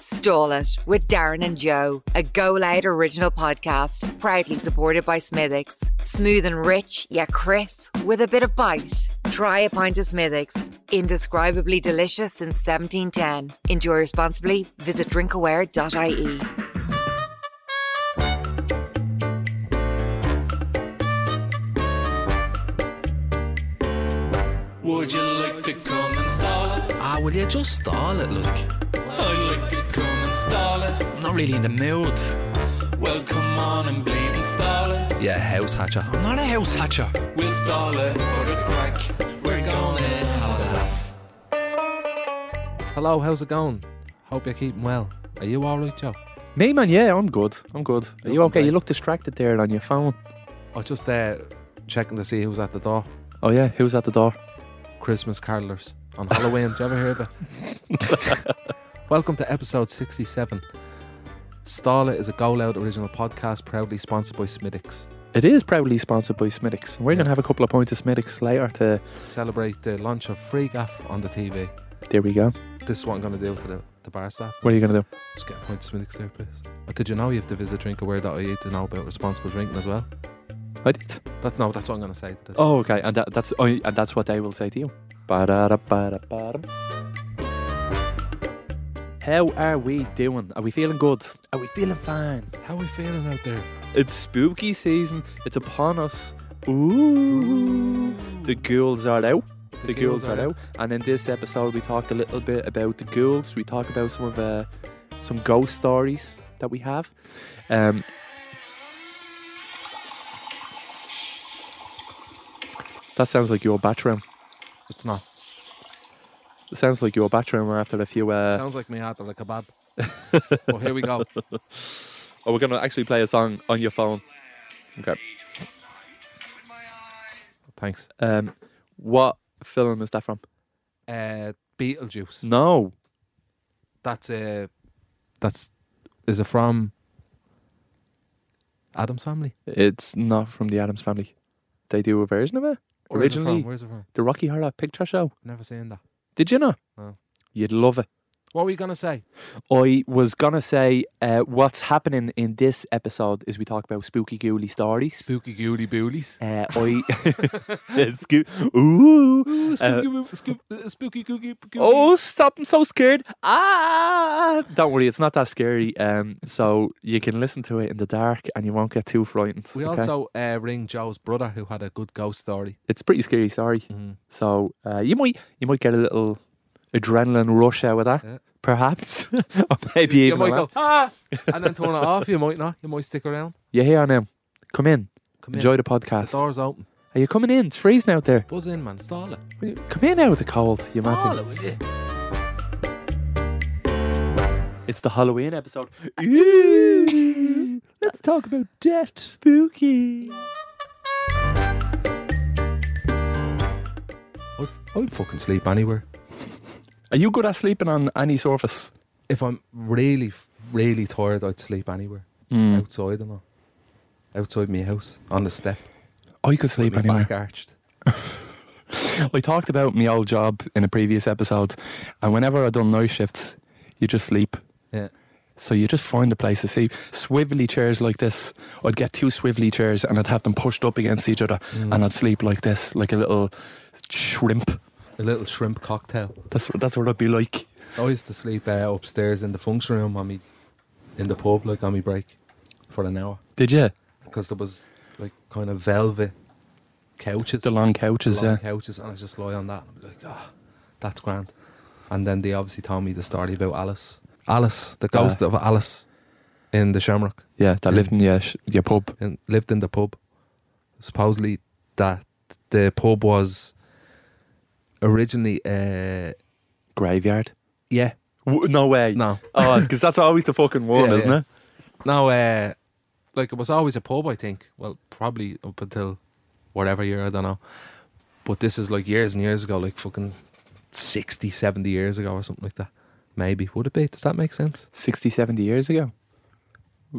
Stall It with Darren and Joe, a Go Loud original podcast, proudly supported by Smithwick's. Smooth and rich, yet crisp, with a bit of bite. Try a pint of Smithwick's. Indescribably delicious since 1710. Enjoy responsibly. Visit drinkaware.ie. will you just stall it, look? I'd like to come and stall it. I'm not really in the mood. Well, come on and bleed and stall it. Yeah, house hatcher. I'm not a house hatcher. We'll stall it for the crack. We're gonna have a laugh. Hello, how's it going? Hope you're keeping well. Are you alright, Joe? Me, man, yeah, I'm good. I'm good. Are you Looking okay? You look distracted there on your phone. I was just uh, checking to see who's at the door. Oh, yeah, who's at the door? Christmas carolers on Halloween. Do you ever hear of it? Welcome to episode 67. Stall It is a Go Loud original podcast proudly sponsored by Smithwick's. It is proudly sponsored by Smithwick's. We're Yeah. going to have a couple of points of Smithwick's later to. Celebrate the launch of Free Gaff on the TV. There we go. This is what I'm going to do to the, the bar staff. What are you going to do? Just get a point of Smithwick's there, please. But did you know you have to visit drinkaware.ie to know about responsible drinking as well? I did. That, no, that's what I'm going to say to this. Oh, okay. And that, that's oh, and that's what they will say to you. Ba-da-da-ba-da-ba-da. How are we doing? Are we feeling good? Are we feeling fine? How are we feeling out there? It's spooky season. It's upon us. Ooh. The ghouls are out. The, ghouls, are out. And in this episode, we talk a little bit about the ghouls. We talk about some of uh, some ghost stories that we have. Um, that sounds like your bathroom. It's not. It sounds like your bathroom after a few. Uh, Sounds like me after a kebab. well, here we go. oh, we're gonna actually play a song on your phone. Okay. Thanks. Um, what film is that from? Uh, Beetlejuice. No. That's uh, that's is it from Addams Family? It's not from the Addams Family. They do a version of it. Where's it from? Originally, Where's it from? the Rocky Horror Picture Show. Never seen that. Did you know? No. You'd love it. What were you gonna say? I was gonna say uh, what's happening in this episode is we talk about spooky ghouly stories. Spooky ghouly boolies. Uh, I Sco- ooh, Ooh, uh, spooky, uh, spooky googie. oh stop! I'm so scared. Ah, don't worry, it's not that scary. Um, so you can listen to it in the dark and you won't get too frightened. We okay? also uh, ring Joe's brother who had a good ghost story. it's a pretty scary story. Mm. So uh, you might you might get a little adrenaline rush out of that, Yeah. perhaps, or maybe you, you even might go ah, and then turn it off. You might not. You might stick around. You're here now. Come in. Come Enjoy in. the The podcast. door's open. Are you coming in? It's freezing out there. Buzz in, man. Stall it. Come in out with the cold, you Stall man. it, will you? It's the Halloween episode. Let's talk about death. Spooky. I'd, I'd fucking sleep anywhere. Are you good at sleeping on any surface? If I'm really, really tired, I'd sleep anywhere. Mm. Outside and all. Outside my house. On the step. I could sleep anywhere. back arched. I talked about my old job in a previous episode, and whenever I done night shifts, you just sleep. Yeah. So you just find a place to sleep. Swivelly chairs like this, I'd get two swivelly chairs and I'd have them pushed up against each other, Mm. and I'd sleep like this, like a little shrimp. A little shrimp cocktail. That's that's what I'd be like. I used to sleep uh, upstairs in the function room on me, in the pub, like on me break, for an hour. Did you? Because there was like kind of velvet couches. The long couches, the long yeah. couches, and I just lie on that. And be like, ah, that's grand. And then they obviously told me the story about Alice. Alice, the ghost Ah. of Alice in the Shamrock. Yeah, that Yeah. lived in your sh- your pub. and lived in the pub. Supposedly that the pub was originally uh Graveyard. yeah W- no way. no Oh, because that's always the fucking one, Yeah, isn't yeah. it? no uh like it was always a pub I think well probably up until whatever year I don't know but this is like years and years ago like fucking 60 70 years ago or something like that maybe would it be does that make sense 60, 70 years ago.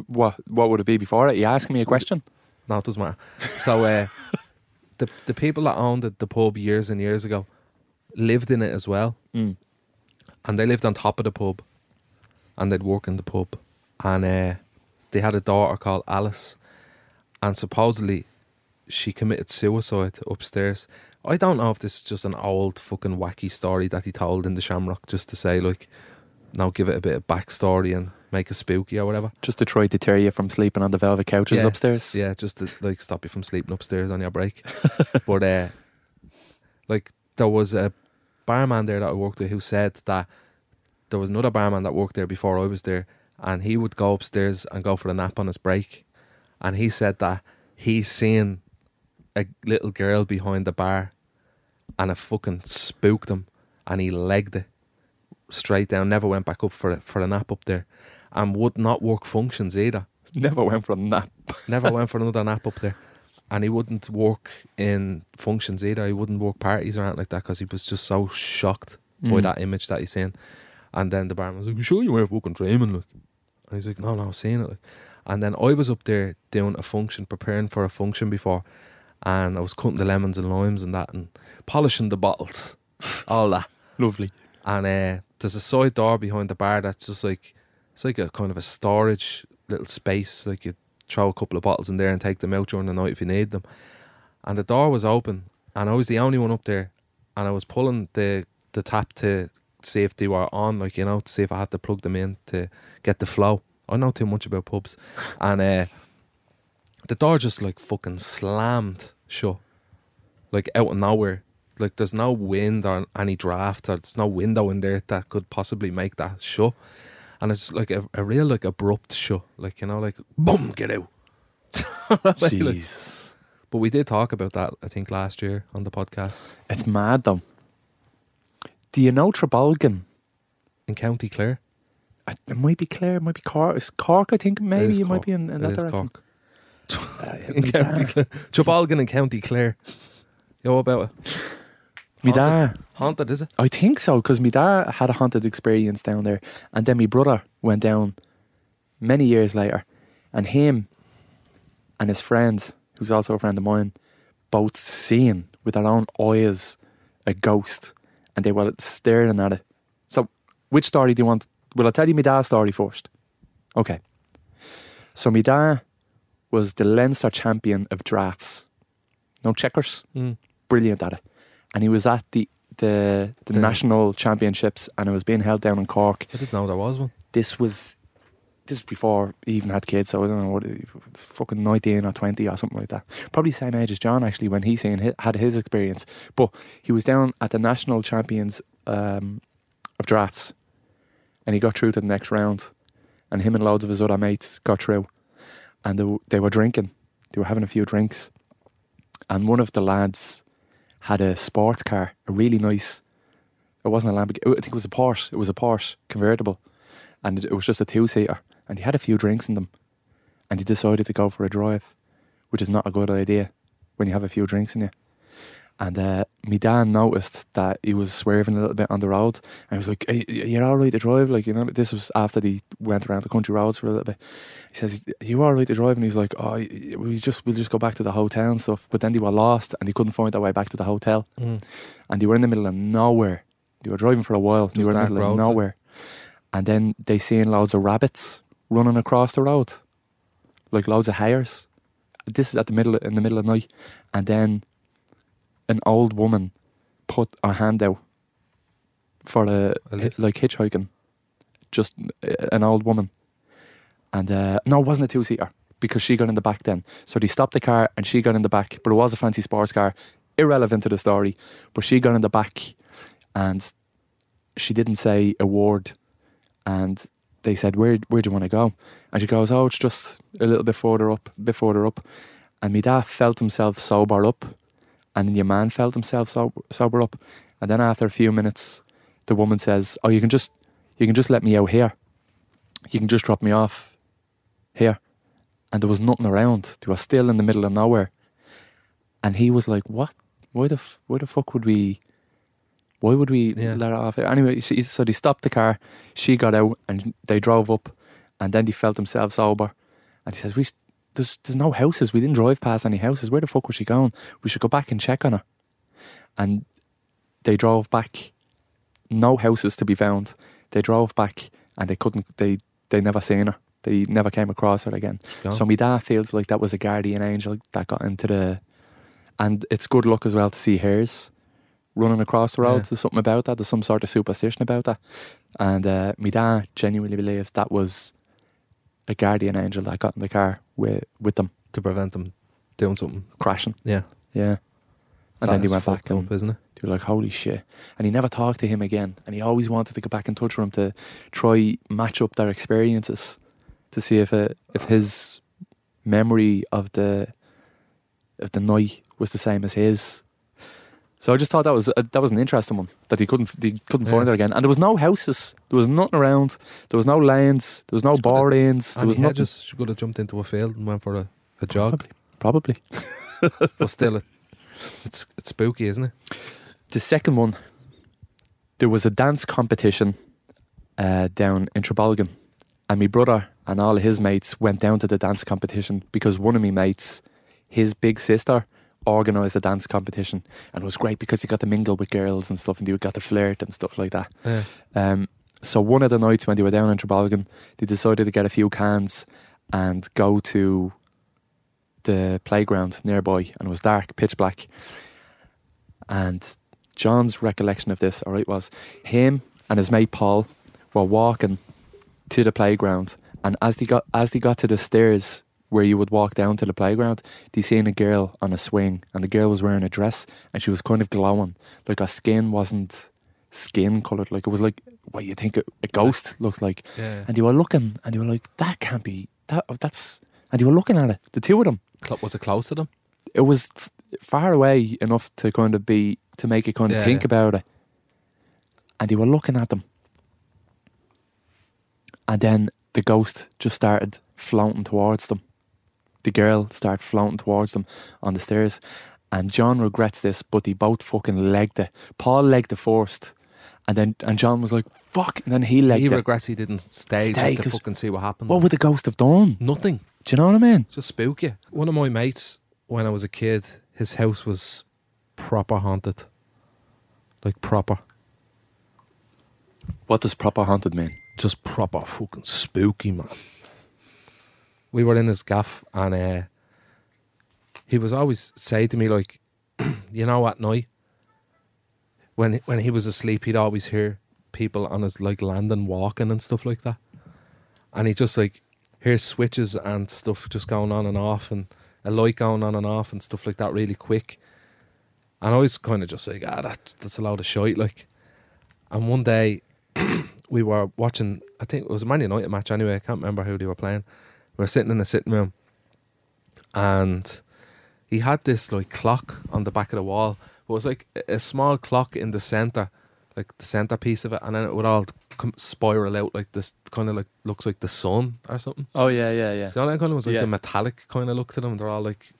What what would it be before it? You asking me a question? no it doesn't matter so uh the the people that owned the, the pub years and years ago lived in it as well Mm. and they lived on top of the pub. and they'd work in the pub, and uh, they had a daughter called Alice, and supposedly she committed suicide upstairs. I don't know if this is just an old fucking wacky story that he told in the Shamrock just to say like, now give it a bit of backstory and make it spooky or whatever. Just to try to deter you from sleeping on the velvet couches Yeah. upstairs. Yeah, just to like stop you from sleeping upstairs on your break. but uh, like there was a barman there that I worked with who said that there was another barman that worked there before I was there, and he would go upstairs and go for a nap on his break, and he said that he's seen a little girl behind the bar, and it fucking spooked him, and he legged it straight down, never went back up for a, for a nap up there, and would not work functions either Never went for a nap. never went for another nap up there. And he wouldn't work in functions either. He wouldn't work parties or anything like that because he was just so shocked by Mm. that image that he's seen. And then the barman was like, "You sure you weren't fucking dreaming?" Like, and he's like, "No, no, I've seeing it." Like, and then I was up there doing a function, preparing for a function before, and I was cutting the lemons and limes and that, and polishing the bottles, all that. Lovely. And uh, there's a side door behind the bar that's just like it's like a kind of a storage little space. Like you throw a couple of bottles in there and take them out during the night if you need them. And the door was open, and I was the only one up there, and I was pulling the the tap to see if they were on, like you know, to see if I had to plug them in to get the flow. I know too much about pubs, and uh, the door just like fucking slammed shut, like out of nowhere. Like there's no wind or any draft or there's no window in there that could possibly make that shut. And it's like a, a real like abrupt shut. Like, you know, like boom, get out. Jesus. But we did talk about that, I think, last year on the podcast It's mad though. Do you know Trabolgan? in County Clare. I- It might be Clare, it might be Cork. It's Cork, I think. It Maybe is it might Cork. be in, in It that is direction. Cork. Uh, In County Clare. Trabolgan in County Clare. Yo, about it? Me Haunted? dad. Haunted, is it? I think so because my dad had a haunted experience down there, and then my brother went down many years later, and him and his friend, who's also a friend of mine, both seen with their own eyes a ghost, and they were staring at it. So, which story do you want? Will I tell you my dad's story first? Okay. So my dad was the Leinster champion of drafts. No checkers Mm. brilliant at it. And he was at the the, the national championships and it was being held down in Cork. I didn't know there was one. This was this was before he even had kids, so I don't know what fucking nineteen or twenty or something like that. Probably the same age as John actually when he seen had his experience. But he was down at the national champions um, of drafts, and he got through to the next round, and him and loads of his other mates got through, and they, they were drinking, they were having a few drinks, and one of the lads had a sports car, a really nice. It wasn't a Lamborghini. I think it was a Porsche. It was a Porsche convertible, and it, was just a two seater. And he had a few drinks in them, and he decided to go for a drive, which is not a good idea when you have a few drinks in you. And uh, me dad noticed that he was swerving a little bit on the road, and he was like, hey, "You're all right to drive?" Like you know, this was after he went around the country roads for a little bit. He says, "You all right to drive?" And he's like, "Oh, we just we'll just go back to the hotel and stuff." But then they were lost, and they couldn't find their way back to the hotel, Mm. and they were in the middle of nowhere. They were driving for a while. they were in the middle of roads, eh? nowhere, and then they seen loads of rabbits running across the road, like loads of hares. This is at the middle in the middle of the night, and then an old woman put her hand out for a, A like hitchhiking, just uh, an old woman, and uh, no, it wasn't a two seater because she got in the back then. So they stopped the car and she got in the back, but it was a fancy sports car, irrelevant to the story. But she got in the back, and she didn't say a word, and they said, "Where where do you want to go?" And she goes, "Oh, it's just a little bit further up, a bit further up." And my dad felt himself sober up, and then your man felt himself sober, sober up, and then after a few minutes, the woman says, "Oh, you can just you can just let me out here. You can just drop me off here." And there was nothing around. They were still in the middle of nowhere. And he was like, "What? Why the f- why the fuck would we?" Why would we Yeah. let her off? Anyway, she, so they stopped the car. She got out and they drove up, and then they felt themselves sober. And he says, "We, there's, there's no houses. We didn't drive past any houses. Where the fuck was she going? We should go back and check on her." And they drove back. No houses to be found. They drove back, and they couldn't. They they never seen her. They never came across her again. So my dad feels like that was a guardian angel that got into the, and it's good luck as well to see hers running across the road. Yeah. There's something about that. There's some sort of superstition about that, and uh, my dad genuinely believes that was a guardian angel that got in the car with with them to prevent them doing something. crashing. Yeah, Yeah, and That then is went back and up, isn't it? they were like, "Holy shit!" And he never talked to him again. And he always wanted to get back in touch with him to try match up their experiences to see if it, if his memory of the of the night was the same as his. So I just thought that was uh, that was an interesting one that he couldn't he couldn't find Yeah. her again. And there was no houses, there was nothing around, there was no lanes, there was no bar have- lanes, there was nothing. Just she could have jumped into a field and went for a, a jog. Probably, probably. but still, it, it's it's spooky, isn't it? The second one, there was a dance competition uh, down in Trabolgan, and my brother and all of his mates went down to the dance competition because one of my mates, his big sister, organised a dance competition, and it was great because you got to mingle with girls and stuff, and you got to flirt and stuff like that. Yeah. Um, so one of the nights when they were down in Trabolgan, they decided to get a few cans and go to the playground nearby, and it was dark, pitch black. And John's recollection of this, all right, was him and his mate Paul were walking to the playground, and as they got as they got to the stairs where you would walk down to the playground, they seen a girl on a swing, and the girl was wearing a dress, and she was kind of glowing, like her skin wasn't skin colored, like it was like what you think a, a ghost looks like. Yeah. And you were looking, and you were like, "That can't be that. That's." And you were looking at it, the two of them. Was it close to them? It was f- far away enough to kind of be to make you kind of Yeah, think about it. And you were looking at them, and then the ghost just started floating towards them. The girl start floating towards them on the stairs, and John regrets this, but they both fucking legged it. Paul legged it first, and then and John was like, "Fuck!" And then he legged he it. regrets he didn't stay, Stay, just to 'cause fucking see what happened. what would the ghost have done? Nothing. Do you know what I mean? Just spook you. One of my mates, when I was a kid, his house was proper haunted. Like proper. What does proper haunted mean? Just proper fucking spooky, man. We were in his gaff and uh, he was always say to me like, you know, at night when when he was asleep, he'd always hear people on his like landing walking and stuff like that, and he just like hears switches and stuff just going on and off and a light going on and off and stuff like that really quick. And I was kind of just like, ah, that, that's a lot of shite. Like, and one day we were watching, I think it was a Man United match anyway. I can't remember who they were playing. We were sitting in the sitting room, and he had this like clock on the back of the wall. It was like a- small clock in the center, like the center piece of it, and then it would all come, spiral out like this, kind of like looks like the sun or something. Oh yeah, yeah, yeah. So that kind of was like Yeah. the metallic kind of look to them. They're all like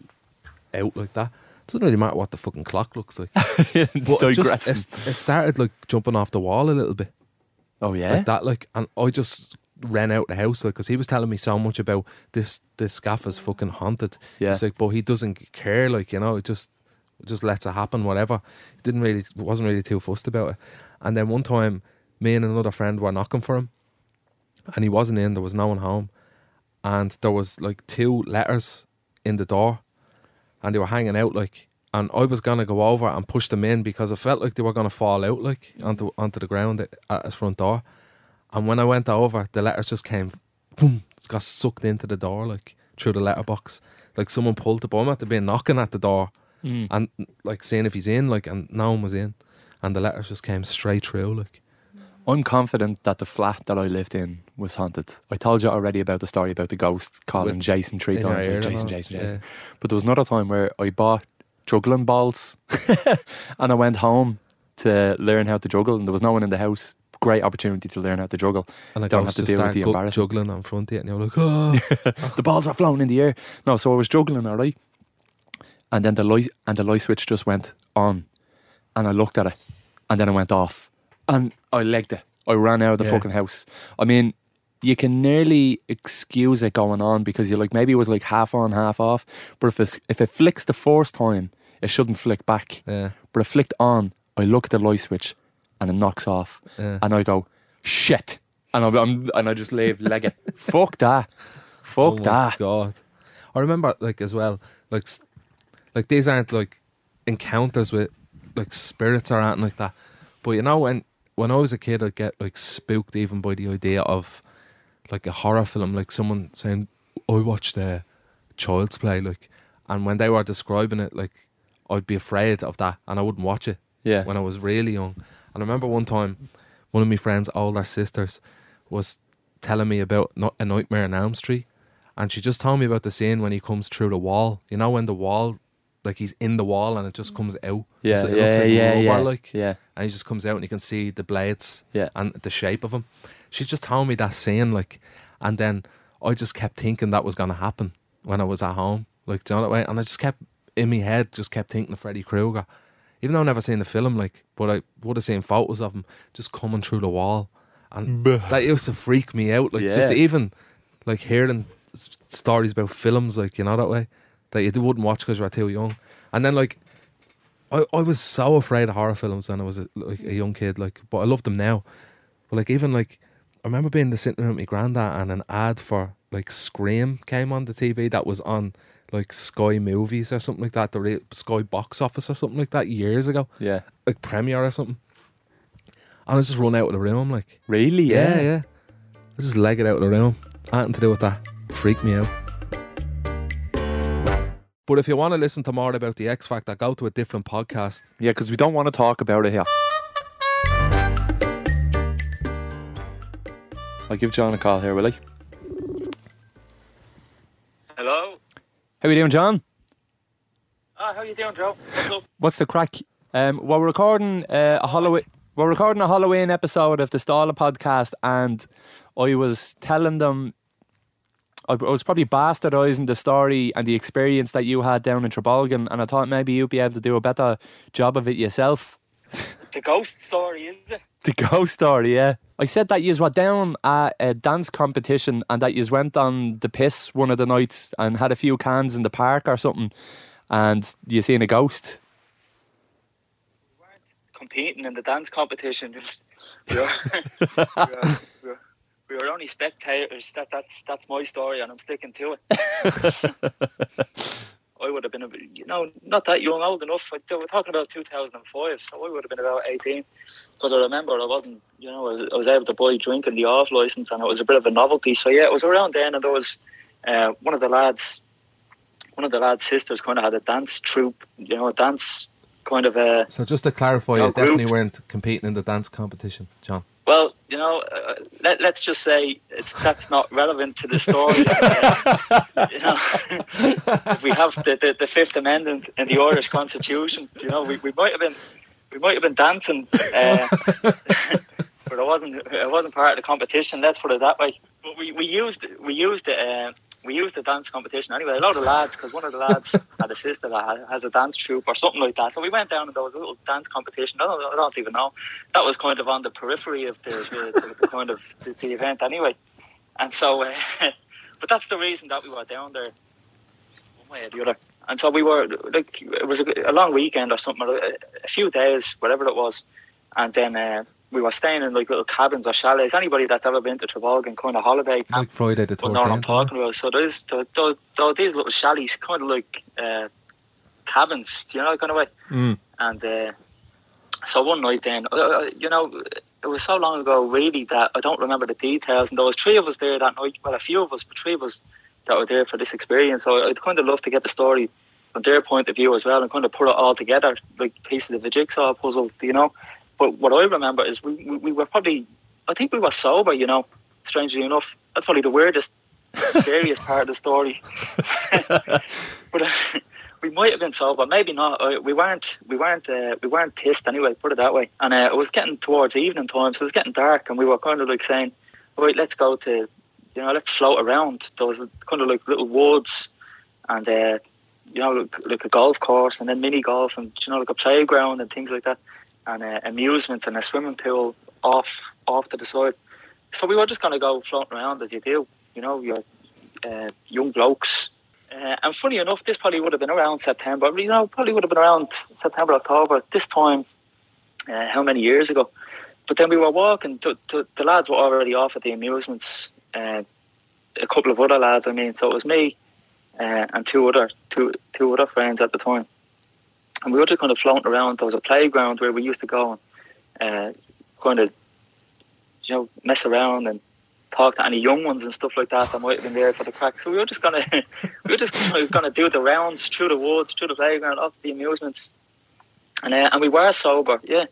out like that. It Doesn't really matter what the fucking clock looks like. But it, just, it, it started like jumping off the wall a little bit oh yeah. like that. Like, and I just ran out the house like because he was telling me so much about this. This gaff is fucking haunted. Yeah. He's like, but he doesn't care. Like, you know, it just just lets it happen. Whatever. He didn't really wasn't really too fussed about it. And then one time, me and another friend were knocking for him, and he wasn't in. There was no one home, and there was like two letters in the door, and they were hanging out like. And I was gonna go over and push them in because I felt like they were gonna fall out like onto onto the ground at his front door. And when I went over, the letters just came, boom, it got sucked into the door like through the letterbox. Like someone pulled the bum at the bin, knocking at the door, Mm. and like seeing if he's in, like, and no one was in, and the letters just came straight through, like. I'm confident that the flat that I lived in was haunted. I told you already about the story about the ghost calling With- Jason three times. ear like, and Jason. Jason, Yeah. Jason. But there was another time where I bought juggling balls and I went home to learn how to juggle and there was no one in the house. Great opportunity to learn how to juggle. And I Don't have to deal with the embarrassment. juggling in front of it, and you're like, oh, the balls are floating in the air. No, so I was juggling, all right. And then the light and the light switch just went on, and I looked at it, and then it went off, and I legged it. I ran out of the Yeah. fucking house. I mean, you can nearly excuse it going on because you're like maybe it was like half on, half off. But if it's, if it flicks the first time, it shouldn't flick back. yeah, But it flicked on. I look at the light switch, and it knocks off, yeah. and I go, shit. and I'm, I'm and I just leave legged. Fuck that. Fuck oh that. God. I remember like as well, like like these aren't like encounters with like spirits or anything like that. But you know when when I was a kid I'd get like spooked even by the idea of like a horror film, like someone saying, I watched the Child's Play, like and when they were describing it, like I'd be afraid of that and I wouldn't watch it Yeah. when I was really young. And I remember one time, one of my friends' older sisters was telling me about a Nightmare in Elm Street, and she just told me about the scene when he comes through the wall. You know, when the wall, like he's in the wall and it just comes out. Yeah, So it yeah, looks like yeah, yeah, like, yeah. and he just comes out and you can see the blades Yeah. and the shape of him. She just told me that scene, like, and then I just kept thinking that was gonna happen when I was at home, like, do you know that way? And I just kept in my head, just kept thinking of Freddy Krueger, even though I never seen the film, like, but I would have seen photos of him just coming through the wall, and that used to freak me out, like, just even like hearing stories about films, like, you know that way, that you wouldn't watch because you were too young, and then like. I, I was so afraid of horror films when I was a, like a young kid, like, but I love them now. But like even like I remember being in the sitting room with my granddad and an ad for like Scream came on the TV that was on like Sky Movies or something like that, the re- Sky Box Office or something like that years ago, Yeah. like Premiere or something. And I just run out of the room, like Really? yeah, yeah. I just leg it out of the room. Nothing to do with that. Freak me out. But if you want to listen to more about the X Factor, go to a different podcast. Yeah, because we don't want to talk about it here. I'll give John a call here, will I? Hello. How are you doing, John? Ah, how you doing, Joe? What's? What's the crack? Um, well, we're recording uh, a Halloween. We're recording a Halloween episode of the Stall It podcast, and I was telling them I I was probably bastardising the story and the experience that you had down in Trabolgan, and I thought maybe you'd be able to do a better job of it yourself. The ghost story, is it? The ghost story, yeah. I said that you were down at a dance competition and that you went on the piss one of the nights and had a few cans in the park or something, and you seen a ghost. We weren't competing in the dance competition. Just we were, we were, we were, we were only spectators. That that's that's my story, and I'm sticking to it. I would have been, a, you know, not that young, old enough. I- We're talking about 2005, so I would have been about 18. Because I remember I wasn't, you know, I was, I was able to buy drink in the off license, and it was a bit of a novelty. So yeah, it was around then, and there was uh, one of the lads, one of the lads' sisters, kind of had a dance troupe, you know, a dance kind of a. So just to clarify, No you definitely weren't competing in the dance competition, John. Well, you know, uh, let, let's just say it's that's not relevant to the story. Uh, you know, we have the, the, the Fifth Amendment in the Irish Constitution, you know, we, we might have been we might have been dancing, uh, but it wasn't it wasn't part of the competition. Let's put it that way. But we, we used we used it. Uh, we used the dance competition anyway. A lot of lads, because one of the lads had a sister that has a dance troupe or something like that. So we went down and there was a little dance competition. I don't, I don't even know. That was kind of on the periphery of the, the, the, kind of the, the event anyway. And so, uh, but that's the reason that we were down there, one way or the other. And so we were like, it was a, a long weekend or something, a, a few days, whatever it was. And then uh, we were staying in like little cabins or chalets. Anybody that's ever been to Trabolgan kind of holiday camp Like Friday the well, no, I'm talking about. So there, there are these little chalets, kind of like uh, cabins, you know, kind of way. Mm. And uh, so one night then, uh, uh, you know, it was so long ago, really, that I don't remember the details. And there was three of us there that night. Well, a few of us, but three of us that were there for this experience. So I'd kind of love to get the story from their point of view as well, and kind of put it all together, like pieces of a jigsaw puzzle, you know. But what I remember is we, we, we were probably, I think we were sober, you know, strangely enough. That's probably the weirdest, scariest part of the story. but uh, we might have been sober, maybe not. Uh, we weren't, we weren't, uh, we weren't pissed anyway. Put it that way. And uh, it was getting towards evening time, so it was getting dark, and we were kind of like saying, "Right, let's go to, you know, let's float around." There was kind of like little woods, and uh, you know, like, like a golf course, and then mini golf, and you know, like a playground and things like that, and uh, amusements and a swimming pool off off to the side. So we were just gonna go floating around as you do, you know, you're uh, young blokes. Uh, and funny enough, this probably would have been around September. You know, probably would have been around September, October. This time, uh, how many years ago? but then we were walking. To, to, the lads were already off at the amusements. Uh, a couple of other lads, I mean. So it was me uh, and two other two two other friends at the time, and we were just kind of floating around. There was a playground where we used to go and uh, kind of, you know, mess around and talk to any young ones and stuff like that that might have been there for the crack. So we were just gonna we were just gonna, gonna do the rounds through the woods, through the playground, up the amusements, and uh, and we were sober, yeah.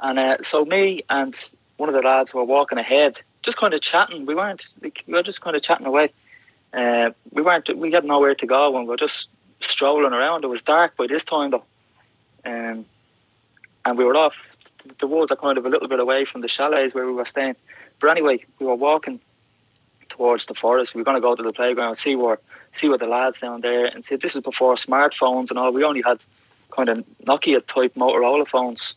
And uh, so me and one of the lads were walking ahead, just kind of chatting. We weren't we were just kind of chatting away. Uh, we weren't we had nowhere to go and we were just strolling around. It was dark by this time though, um, and we were off. The woods are kind of a little bit away from the chalets where we were staying. But anyway, we were walking towards the forest. We were going to go to the playground, see where see what the lads down there, and see this is before smartphones and all. We only had kind of Nokia type Motorola phones,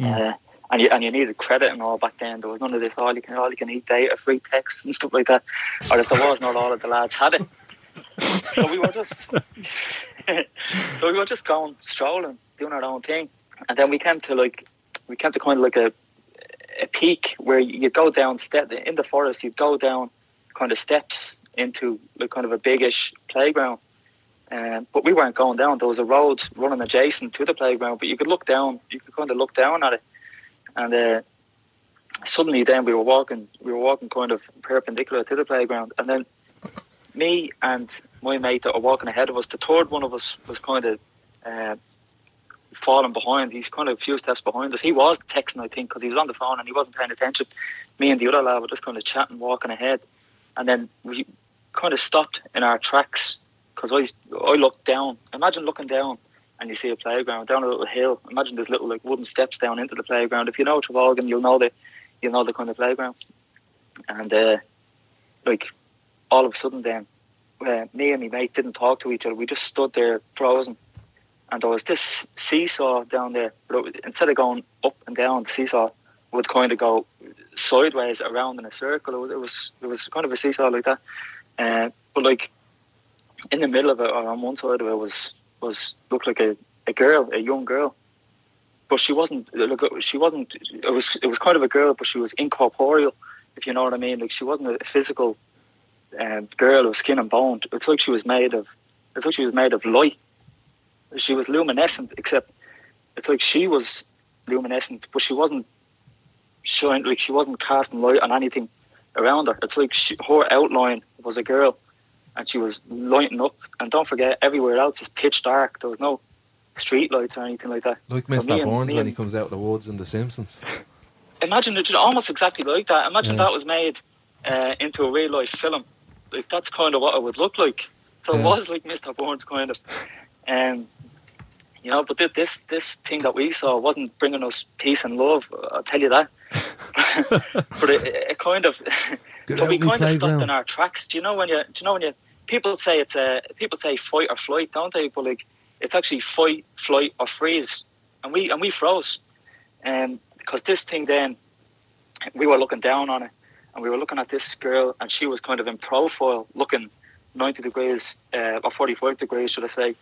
uh, and you and you needed credit and all back then. There was none of this. All you can all you can eat data, free text and stuff like that. Or if there was, not all of the lads had it. so we were just so we were just going strolling, doing our own thing, and then we came to like we came to kind of like a a peak where you go down step in the forest. You go down kind of steps into like kind of a biggish playground. Um, but we weren't going down. There was a road running adjacent to the playground, but you could look down. You could kind of look down at it, and uh, suddenly then we were walking. We were walking kind of perpendicular to the playground, and then me and my mate that were walking ahead of us. The third one of us was kind of uh, falling behind. He's kind of a few steps behind us. He was texting, I think, because he was on the phone and he wasn't paying attention. Me and the other lad were just kind of chatting, walking ahead, and then we kind of stopped in our tracks because I I looked down. Imagine looking down and you see a playground down a little hill. Imagine there's little like wooden steps down into the playground. If you know Trabolgan, you'll know the you'll know the kind of playground. And uh, like all of a sudden, then uh, me and my mate didn't talk to each other. We just stood there frozen and there was this seesaw down there. But instead of going up and down, the seesaw would kind of go sideways around in a circle. It was it was, it was kind of a seesaw like that. Uh, but like in the middle of it, or on one side of it, was was looked like a, a girl, a young girl. But she wasn't. Look, she wasn't. It was it was kind of a girl, but she was incorporeal, if you know what I mean. Like she wasn't a physical um, girl of skin and bone. It's like she was made of. It's like she was made of light she was luminescent, except it's like she was luminescent, but she wasn't showing like she wasn't casting light on anything around her. It's like she, her outline was a girl, and she was lighting up. And don't forget, everywhere else is pitch dark. There was no street lights or anything like that. Like So Mr. me and- when he comes out of the woods in The Simpsons. Imagine it almost exactly like that. Imagine Yeah. that was made uh, into a real life film. Like that's kind of what it would look like. So it was like Mr. Burns kind of, um, you know. But this this thing that we saw wasn't bringing us peace and love. I'll tell you that. but it, it kind of. So we kind of stopped in our tracks. Do you know when you? Do you know when you? People say it's a. People say fight or flight, don't they? But like, it's actually fight, flight, or freeze, and we and we froze, um, because this thing then, we were looking down on it, and we were looking at this girl, and she was kind of in profile, looking ninety degrees uh, or forty-five degrees, should I say,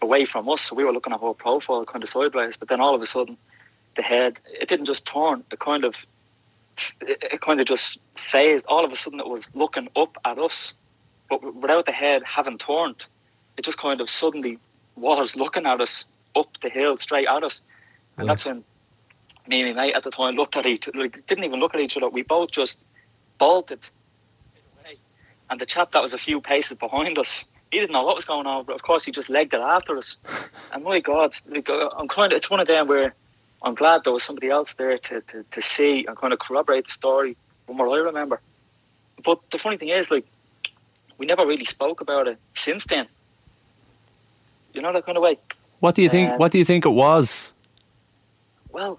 away from us. So we were looking at her profile, kind of sideways. But then all of a sudden, the head it didn't just turn; it kind of it, kind of just phased. All of a sudden, it was looking up at us, but without the head having turned. It just kind of suddenly was looking at us up the hill, straight at us, and Yeah. that's when me and my mate at the time looked at each like didn't even look at each other. We both just bolted away. And the chap that was a few paces behind us, he didn't know what was going on, but of course he just legged it after us. And my God, uh, I'm kind of it's one of them where I'm glad there was somebody else there to, to, to see and kind of corroborate the story from what I remember. But the funny thing is, like, we never really spoke about it since then. You know that kind of way. What do you think? Um, what do you think it was? well,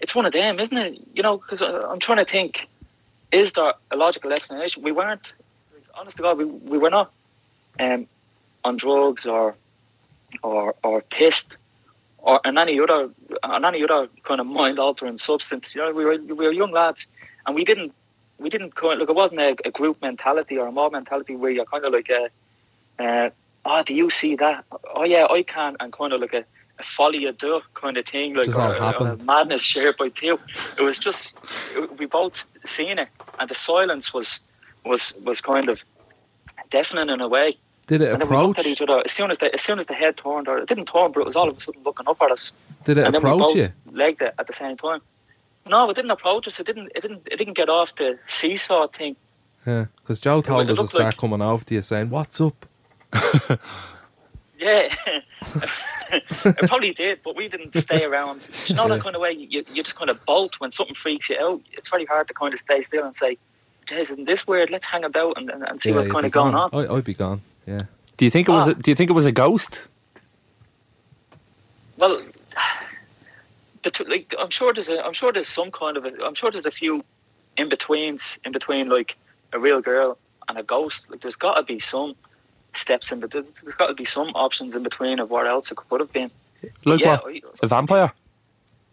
it's one of them, isn't it? You know, because I'm trying to think, is there a logical explanation? We weren't, honest to God, we, we were not um, on drugs or or or pissed or on any other on any other kind of mind altering substance. You know, we were we were young lads, and we didn't we didn't kind of, look. It wasn't a, a group mentality or a mob mentality where you're kind of like a, uh, oh, do you see that? Oh yeah, I can, and kind of like a, a folly of do kind of thing, like Just or, a madness shared by two. It was just it- we both seen it, and the silence was was was kind of deafening in a way. Did it And then we looked approach? at each other as soon as the as soon as the head turned, or it didn't turn, but it was all of a sudden looking up at us. Did it and approach you? legged it at the same time. No, it didn't approach us. It didn't. It didn't. It didn't get off the seesaw thing. Yeah, because Joe told us to start like- coming over to you saying, "What's up?" Yeah, it probably did, but we didn't stay around. It's not Yeah. that kind of way. You, you just kind of bolt when something freaks you out. It's very hard to kind of stay still and say, "Jeez, isn't this weird? Let's hang about and, and, and see yeah, what's kind of going gone. on." I, I'd be gone. Yeah. Do you think it was? Ah. A, do you think it was a ghost? Well, but like I'm sure there's a, I'm sure there's some kind of a, I'm sure there's a few in betweens in between like a real girl and a ghost. Like there's got to be some steps in, but there's, there's got to be some options in between of what else it could have been. Like yeah, what? I- A vampire?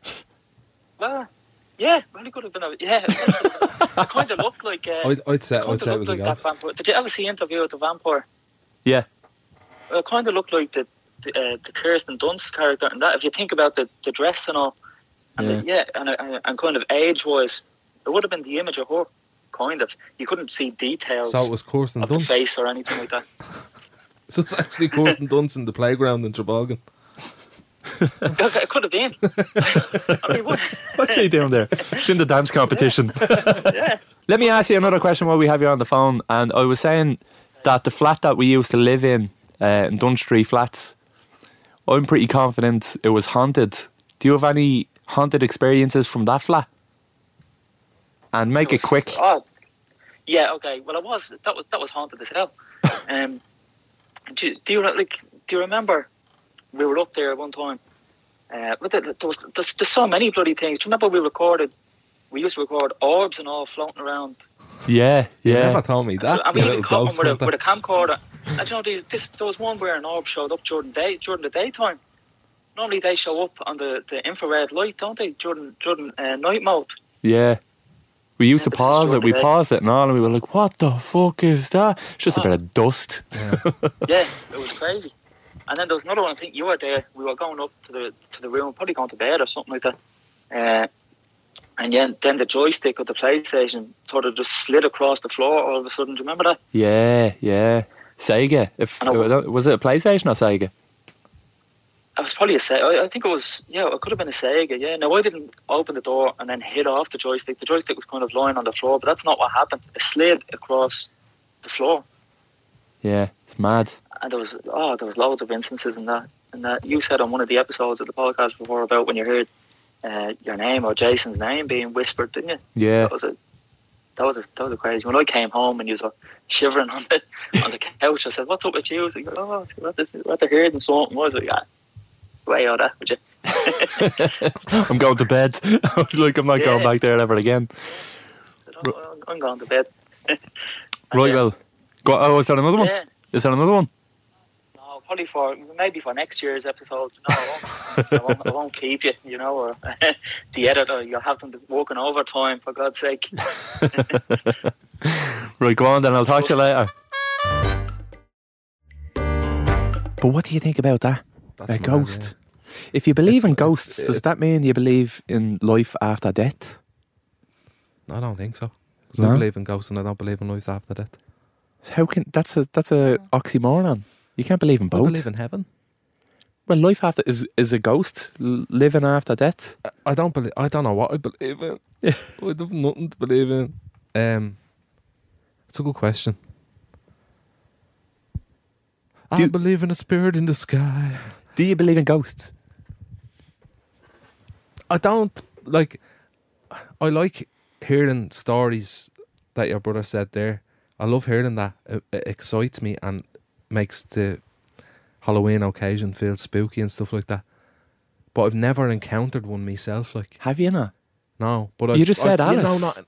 well, yeah, really could have been. A, yeah, it kind of looked like. Uh, I'd, I'd say, I'd say it looked was a ghost. vampire. Did you ever see Interview with the Vampire? Yeah. It kind of looked like the the, uh, the Kirsten Dunst character, and that if you think about the, the dress and all, and yeah, the, yeah and, and and kind of age wise, it would have been the image of her. Kind of, you couldn't see details So it was Kirsten of the Dunst. face or anything like that. So it's actually Kirsten Dunst in the playground in Trabolgan. it it could have been. I mean, what? What's she doing there? She's in the dance competition. yeah. Let me ask you another question while we have you on the phone. And I was saying that the flat that we used to live in, uh, in Dunn Street Flats, I'm pretty confident it was haunted. Do you have any haunted experiences from that flat? And make it was- quick. Oh, yeah. Okay. Well, it was that was that was haunted as hell. Um, do, you- do you like? Do you remember? We were up there one time. Uh, but there, there was there's, there's so many bloody things. Do you remember we recorded? We used to record orbs and all floating around. Yeah, You yeah. never told me that. and we even caught one with a, with a camcorder. And you know, these, this, there was one where an orb showed up during day during the daytime. Normally they show up on the, the infrared light, don't they? During during uh, night mode. Yeah. We used to Yeah, pause it. We day. paused it and all, and we were like, "What the fuck is that?" It's just a Ah. bit of dust. Yeah, it was crazy. And then there was another one. I think you were there. We were going up to the to the room, probably going to bed or something like that. Uh, and then then the joystick of the PlayStation sort of just slid across the floor all of a sudden. Do you remember that? Yeah, yeah. Sega. If was it a PlayStation or Sega? It was probably a Sega. I, I think it was. Yeah, it could have been a Sega. Yeah. Now I didn't open the door and then hit off the joystick. The joystick was kind of lying on the floor, but that's not what happened. It slid across the floor. Yeah, it's mad. and there was oh there was loads of instances in that and that you said on one of the episodes of the podcast before about when you heard uh, your name or Jason's name being whispered, didn't you? Yeah, That was a that was a that was a crazy. When I came home and you were shivering on the on the couch, I said, "What's up with you?" I was like, "Oh, what they're hearing something." I was like, "Yeah, way out that would you?" I'm going to bed. I was like, I'm not going back there ever again. I said, I'm- I'm going to bed. And, Right, well, go, oh, is there another one? Yeah. Is there another one? No, probably for maybe for next year's episode. No, I won't. I won't, I won't keep you. You know, or the editor. You'll have them working overtime for God's sake. Right, go on then. I'll talk to you later. But what do you think about that? That's a mad, ghost. If you believe in ghosts, it- does that mean you believe in life after death? yeah. I don't think so. 'Cause No? I believe in ghosts and I don't believe in life after that. How can that's a that's a oxymoron? You can't believe in I both. believe in heaven. well, life after is is a ghost living after death. I- I don't believe. I don't know what I believe in. Yeah. I have nothing to believe in. Um, it's a good question. I believe in a spirit in the sky. Do you believe in ghosts? I don't like. I like hearing stories that your brother said there. I love hearing that. It, it excites me and makes the Halloween occasion feel spooky and stuff like that. But I've never encountered one myself. Like Have you not? no, but You I've- just said I've- you know, Alice. not-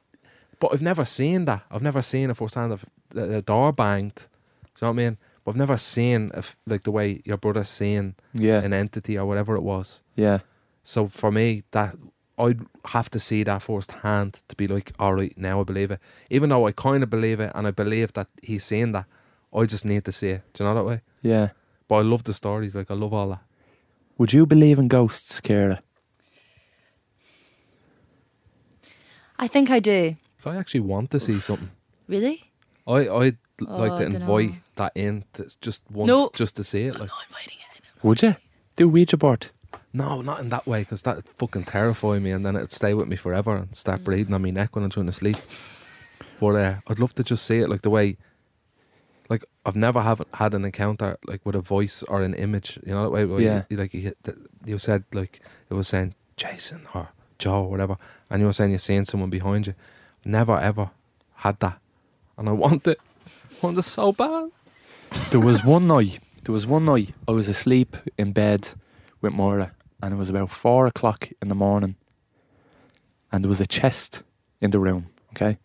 but I've never seen that. I've never seen a firsthand of uh, the, the door banged. Do you know what I mean? But I've never seen if like the way your brother's seeing Yeah, an entity or whatever it was. yeah, So for me, that I'd have to see that firsthand to be like, all right, now I believe it. Even though I kind of believe it and I believe that he's saying that, I just need to see it. Do you know that way? yeah. But I love the stories. Like I love all that. Would you believe in ghosts, Kira? I think I do. I actually want to see something. Really? I I'd Oh, like I to dunno. invite that in to, just once, No. just to see it. Like, Would you? Do Ouija board. No, not in that way, because that fucking terrify me, and then it'd stay with me forever and start breathing on my neck when I'm trying to sleep. But uh, I'd love to just see it, like the way, like I've never have had an encounter like with a voice or an image. You know, the way, where Yeah. you, like you, you said, like it was saying Jason or Joe or whatever, and you were saying you're seeing someone behind you. Never ever had that, and I want it. I want it so bad. There was one night. There was one night I was asleep in bed with Maura, and it was about four o'clock in the morning, and there was a chest in the room. Okay,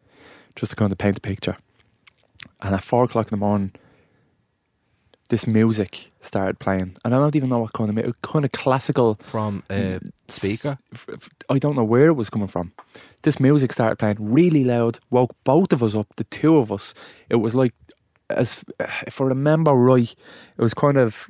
just to kind of paint a picture. And at four o'clock in the morning, this music started playing, and I don't even know what kind of mu- kind of classical From a speaker. I don't know where it was coming from. This music started playing really loud, woke both of us up, the two of us. It was like, as if I remember right, it was kind of,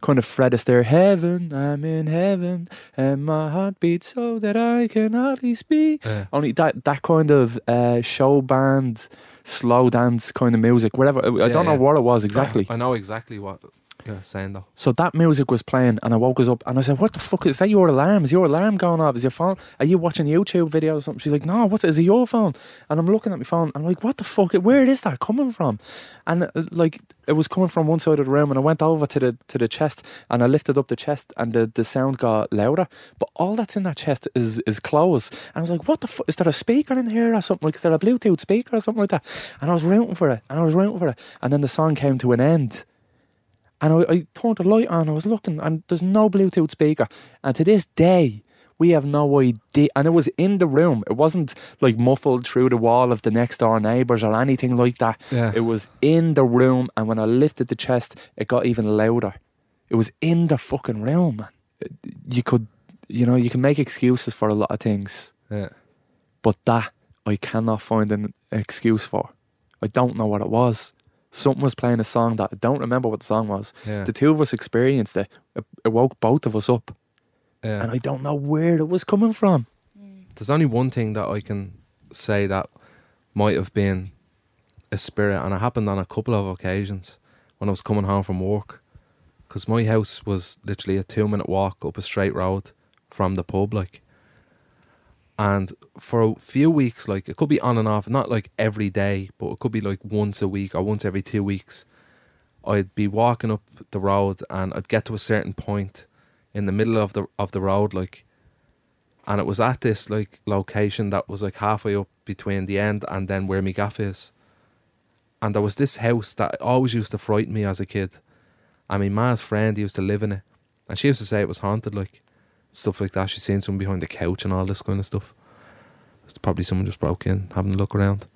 kind of Fred Astaire, heaven, I'm in heaven, and my heart beats so that I can hardly speak. Yeah. Only that that kind of uh, show band, slow dance kind of music, whatever. I Yeah, don't know yeah. what it was exactly. I know exactly what you're saying though. So that music was playing, and I woke us up, and I said, "What the fuck is that? Your alarm? Is your alarm going off? Is your phone? Are you watching YouTube videos or something?" She's like, "No, what's it? Is it your phone?" And I'm looking at my phone, and I'm like, "What the fuck? Where is that coming from?" And uh, like, it was coming from one side of the room, and I went over to the to the chest, and I lifted up the chest, and the, the sound got louder. But all that's in that chest is is clothes, and I was like, "What the fuck? Is there a speaker in here or something? Like, is there a Bluetooth speaker or something like that?" And I was rooting for it, and I was rooting for it, and then the song came to an end. And I, I turned the light on, I was looking, and there's no Bluetooth speaker. And to this day, we have no idea. And it was in the room. It wasn't like muffled through the wall of the next door neighbours or anything like that. Yeah. It was in the room. And when I lifted the chest, it got even louder. It was in the fucking room, man. You could, you know, you can make excuses for a lot of things. Yeah. But that, I cannot find an excuse for. I don't know what it was. Something was playing a song that I don't remember what the song was. Yeah. The two of us experienced it. It, it woke both of us up, yeah. and I don't know where it was coming from. There's only one thing that I can say that might have been a spirit, and it happened on a couple of occasions when I was coming home from work. Because my house was literally a two minute walk up a straight road from the pub, like. And for a few weeks, like it could be on and off, not like every day, but it could be like once a week or once every two weeks. I'd be walking up the road and I'd get to a certain point in the middle of the of the road, like and it was at this like location that was like halfway up between the end and then where my gaff is. And there was this house that always used to frighten me as a kid. And my ma's friend used to live in it. And she used to say it was haunted, like stuff like that. She's seen someone behind the couch and all this kind of stuff. It's probably someone just broke in, having a look around.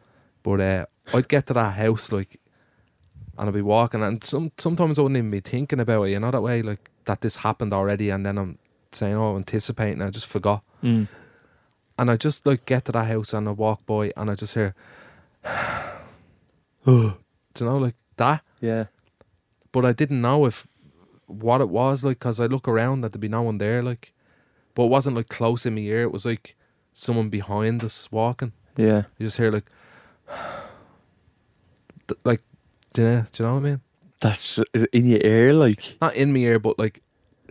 But uh, I'd get to that house like and I'd be walking and some sometimes I wouldn't even be thinking about it, you know that way, like that this happened already and then I'm saying, Oh, anticipating, I just forgot. Mm. And I just like get to that house and I walk by and I just hear, Oh, do you know, like that. yeah. But I didn't know if what it was like because I look around that there'd be no one there, like. But it wasn't like close in my ear. It was like someone behind us walking. Yeah. You just hear like, like, do you, do you know what I mean? That's in your ear, like. Not in my ear, but like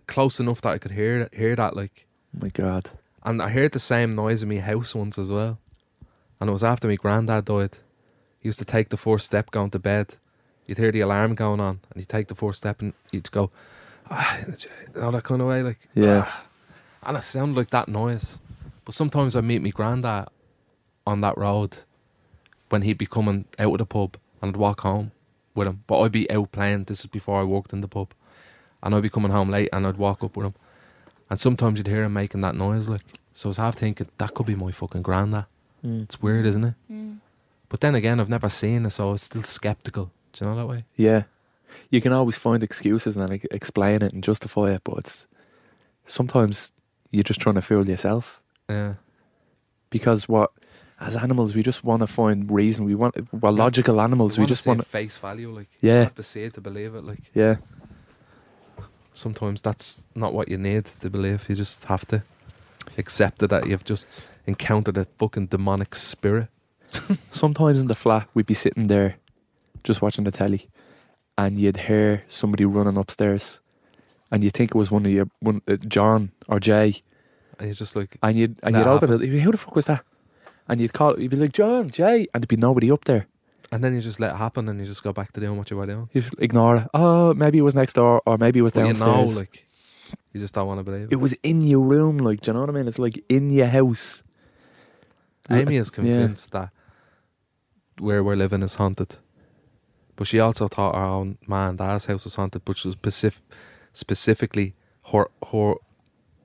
close enough that I could hear hear that, like. Oh my God. And I heard the same noise in my house once as well. And it was after my granddad died. He used to take the first step going to bed. You'd hear the alarm going on, and he'd take the first step, and you'd go, ah, know, that kind of way, like, Yeah. ah. And it sounded like that noise. But sometimes I meet my granddad on that road when he'd be coming out of the pub, and I'd walk home with him. But I'd be out playing. This is before I worked in the pub, and I'd be coming home late, and I'd walk up with him. And sometimes you'd hear him making that noise, like. So I was half thinking that could be my fucking granddad. Mm. It's weird, isn't it? But then again, I've never seen it, so I was still skeptical. Do you know that way? Yeah. You can always find excuses and like, explain it and justify it, but it's sometimes you're just trying to fool yourself. Yeah. Because what, as animals, we just want to find reason. We want, we're logical animals. We wanna just want, face value, like Yeah. you have to see it to believe it, like. yeah. sometimes that's not what you need to believe. You just have to accept it that you've just encountered a fucking demonic spirit. Sometimes in the flat, we'd be sitting there just watching the telly, and you'd hear somebody running upstairs, and you think it was one of your one uh, John or Jay, And you're just like, and you'd and you'd open it. you'd be, Who the fuck was that? And you'd call. You'd be like John, Jay, and there'd be nobody up there. and then you just let it happen and you just go back to doing what you were doing. You just ignore it. Oh, maybe it was next door, or maybe it was But you downstairs. know, like, you just don't want to believe it. it was in your room, like, do you know what I mean? It's like in your house. Amy is convinced that where we're living is haunted. But she also thought her own man, dad's house was haunted, but she was specific, specifically her, her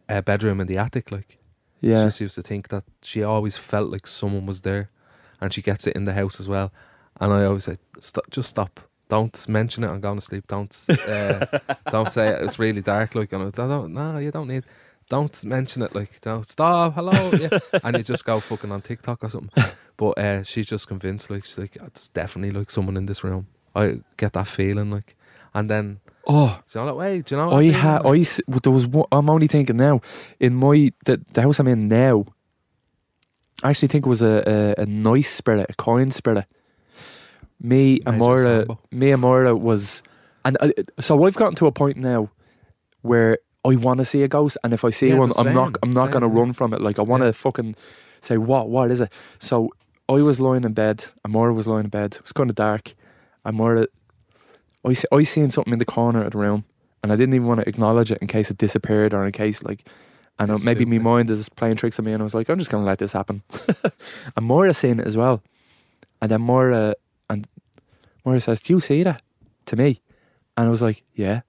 uh, bedroom in the attic. Like, Yeah. she just used to think that she always felt like someone was there, and she gets it in the house as well. And I always say, stop, just stop. Don't mention it. I'm going to sleep. Don't, uh, don't say it. It's really dark. Like, and I don't. No, you don't need. Don't mention it. Like, don't stop. Hello. Yeah. and you just go fucking on TikTok or something. But uh, she's just convinced. Like, she's like, it's definitely like someone in this room. I get that feeling. Like, and then, oh, know that way? Do you know? I had. I s- there was. One, I'm only thinking now. In my the, the house I'm in now, I actually think it was a, a, a nice spirit, a coin spirit. Me and Major Moira, Sambo. me and Moira was, and I, so I've gotten to a point now where I want to see a ghost, and if I see Yeah, one, the I'm not, same, I'm not going to yeah. run from it. Like I want to fucking say, what, what is it? So I was lying in bed, and Moira was lying in bed. It was kind of dark, and Moira, I, I seen something in the corner of the room, and I didn't even want to acknowledge it in case it disappeared or in case like, and uh, It's maybe my mind is playing tricks on me, and I was like, I'm just gonna let this happen. and Moira seen it as well, and then Moira and Moira says, "Do you see that?" to me, and I was like, "Yeah,"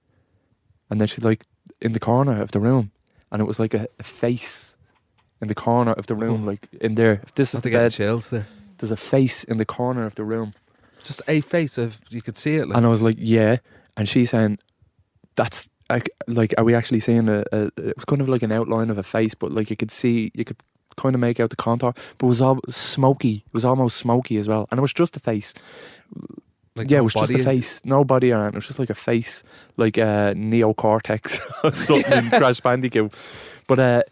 and then she like in the corner of the room, and it was like a, a face in the corner of the room, Oh. like in there. If this is the bed, chills there. there's a face in the corner of the room. Just a face of you could see it. Like, And I was like, yeah. And she's saying, that's like, like are we actually seeing a, a, it was kind of like an outline of a face, but like you could see, you could kind of make out the contour, but it was all smoky. It was almost smoky as well. And it was just a face. like yeah, no it was just a face. No body around. It was just like a face, like a uh, Neo Cortex or something in Crash Bandicoot. But uh,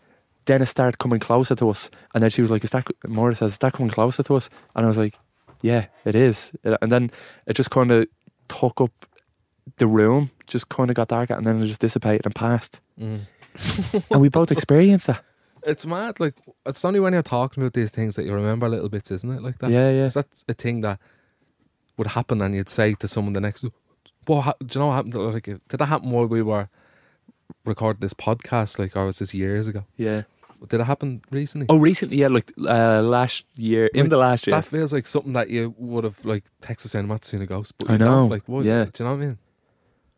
then it started coming closer to us. And then she was like, is that, Maura says, is that coming closer to us? And I was like, yeah, it is. And then it just kind of took up the room, just kind of got darker, and then it just dissipated and passed. Mm. and we both experienced that. It's mad. Like it's only when you're talking about these things that you remember little bits, isn't it? Like that. Yeah, yeah. Is that a thing that would happen, and you'd say to someone the next, "What? Do you know what happened? Like, did that happen while we were recording this podcast? Like, or was this years ago? Yeah. Did it happen recently? Oh, recently, yeah, like uh, last year, in Like, the last year. That feels like something that you would have like texted saying, "I'm not seeing a ghost," but I you know, Like, what? yeah. Do you know what I mean?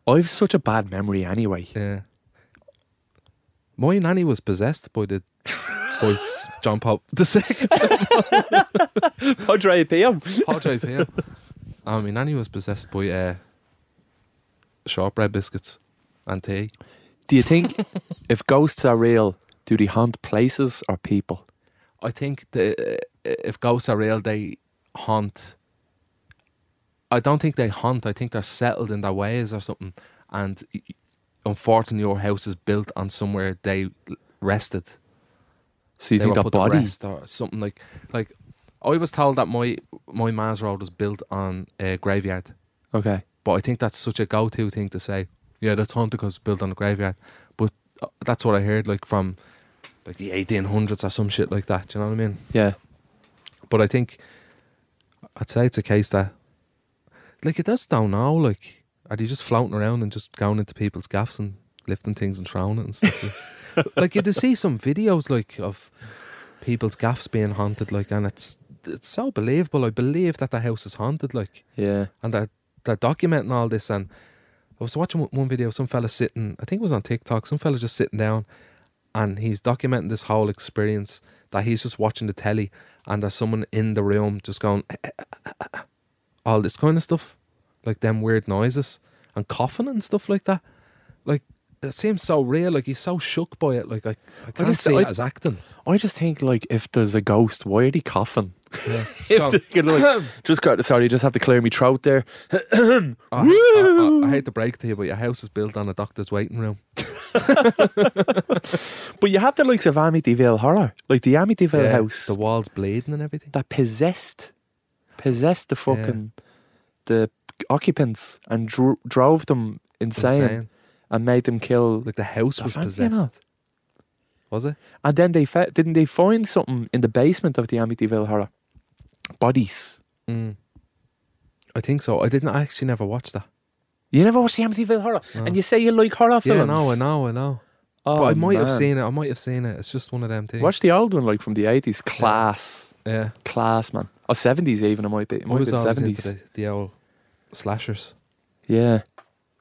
I've such a bad memory anyway. Yeah. My nanny was possessed by the by s- John Pope the second. Padre PM. Padre Pio. I mean, nanny was possessed by uh, shortbread biscuits and tea. Do you think if ghosts are real, do they haunt places or people? I think the, uh, if ghosts are real, they haunt. I don't think they haunt. I think they're settled in their ways or something. And unfortunately, your house is built on somewhere they rested. So you they think that body? rest or something like like. I was told that my my Mars Road was built on a graveyard, Okay. but I think that's such a go-to thing to say. Yeah, that's haunted because it's built on a graveyard. But uh, that's what I heard, like from like the 1800s or some shit like that. Do you know what I mean? Yeah. But I think I'd say it's a case that like it does don't know. Like, are you just floating around and just going into people's gaffs and lifting things and throwing it and stuff? like you do see some videos like of people's gaffs being haunted, like, and it's it's so believable. I believe that the house is haunted, like, Yeah. and that they're documenting all this. And I was watching one- one video, some fella sitting, I think it was on TikTok, some fella just sitting down, and he's documenting this whole experience that he's just watching the telly, and there's someone in the room just going eh, eh, eh, all this kind of stuff, like them weird noises and coughing and stuff like that. Like it seems so real. Like he's so shook by it. Like I, I can't just- see I- it as acting. I just think like if there's a ghost, why are they coughing? Yeah. They like, just got sorry, just have to clear me throat there. Oh, I, I- I- I hate to break to you, but your house is built on a doctor's waiting room. but you have the likes of Amityville Horror, like the Amityville Yeah, house the walls bleeding and everything. that possessed, possessed the fucking the occupants and dro- drove them insane, Insane. and made them kill. Like the house the was possessed. Was it? And then they fe- didn't they find something in the basement of the Amityville Horror? Bodies. Mm. I think so. I didn't. I actually never watched that. You never watched the Amityville Horror, No. and you say you like horror films. Yeah, no, I know, I know. Oh, but I might have seen it. I might have seen it. It's just one of them things. Watch the old one, like from the eighties. Class, Yeah. class, man. Or seventies even. It might be. It I might be seventies. the, the old slashers. Yeah,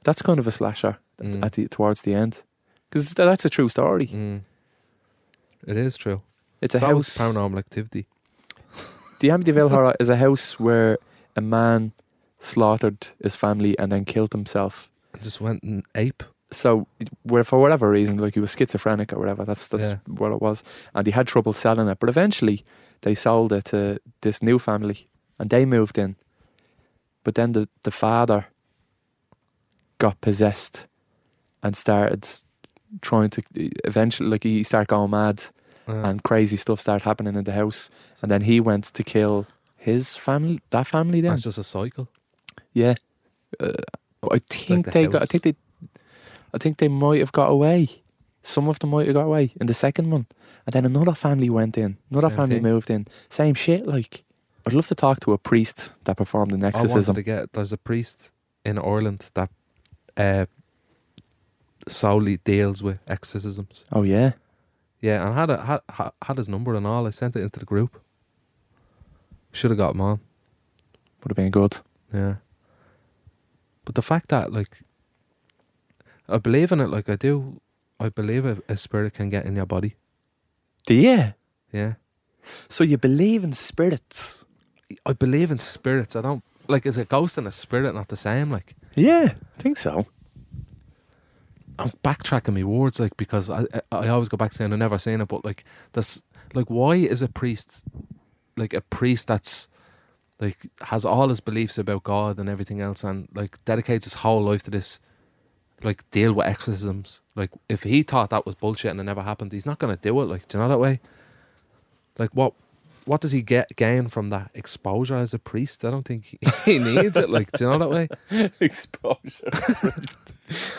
that's kind of a slasher Mm. at the towards the end, because that's a true story. Mm. It is true. It's a It's always house. paranormal activity. The Amityville Horror is a house where a man slaughtered his family and then killed himself. Just went and ape. So, where for whatever reason, like he was schizophrenic or whatever, that's that's Yeah. what it was, and he had trouble selling it. But eventually, they sold it to this new family, and they moved in. But then the the father got possessed, and started trying to eventually, like he started going mad, Uh, and crazy stuff started happening in the house, and then he went to kill his family, that family. Then, that's just a cycle. Yeah, uh, I think the they got. I house. think they. I think they might have got away. Some of them might have got away in the second one, and then another family went in. Another Same family thing. moved in. Same shit. Like, I'd love to talk to a priest that performed an I wanted exorcism. to get. There's a priest in Ireland that uh, solely deals with exorcisms. Oh yeah, Yeah, and I had, a, had had had his number and all. I sent it into the group. Should have got him on. would have been good. Yeah. But the fact that like I believe in it like I do I believe a, a spirit can get in your body. Yeah. Yeah. So you believe in spirits? I believe in spirits. I don't like is a ghost and a spirit not the same? Like Yeah, I think so. I'm backtracking my words like because I I, I always go back saying I never seen it, but like this like why is a priest like a priest that's like has all his beliefs about God and everything else and like dedicates his whole life to this like deal with exorcisms. Like if he thought that was bullshit and it never happened, he's not gonna do it. Like, do you know that way? Like what what does he get gain from that exposure as a priest? I don't think he, he needs it. Like, do you know that way? Exposure.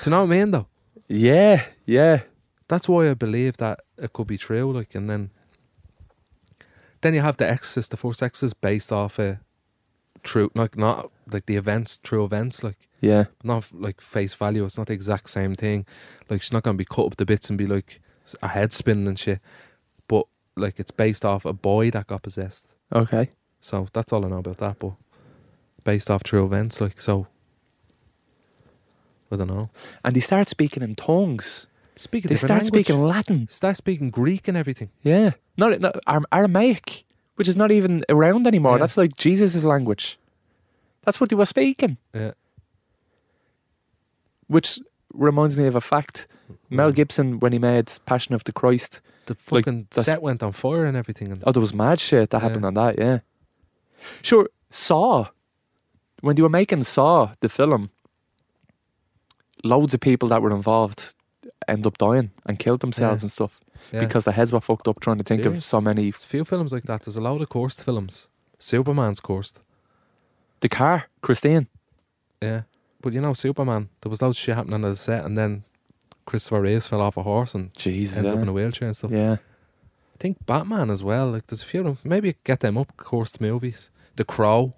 Do you know what I mean though? Yeah, yeah. That's why I believe that it could be true. Like, and then then you have the Exorcist, the first Exorcist, based off a true, like not like the events, true events, like Yeah. not like face value. It's not the exact same thing. Like she's not gonna be cut up to bits and be like a head spinning and shit. But like it's based off a boy that got possessed. Okay. So that's all I know about that. But based off true events, like so. I don't know. And they start speaking in tongues. Speaking They start language. speaking Latin. Start speaking Greek and everything. Yeah. Not, not Aramaic, which is not even around anymore. Yeah. That's like Jesus' language. That's what they were speaking. Yeah. Which reminds me of a fact. Mel mm. Gibson, when he made Passion of the Christ, The Like, fucking that's- set went on fire and everything. And oh, there was mad shit that Yeah. happened on that, yeah. Sure, Saw. When they were making Saw, the film, loads of people that were involved end up dying and killed themselves Yeah. and stuff yeah. because the heads were fucked up trying to think of so many. There's a few films like that. There's a lot of cursed films. Superman's cursed. The car, Christine. Yeah. But you know, Superman, there was loads of shit happening on the set, and then Christopher Reeves fell off a horse and Jesus. ended up in a wheelchair and stuff. yeah. I think Batman as well. Like, there's a few of them. Maybe get them up, cursed movies. The Crow.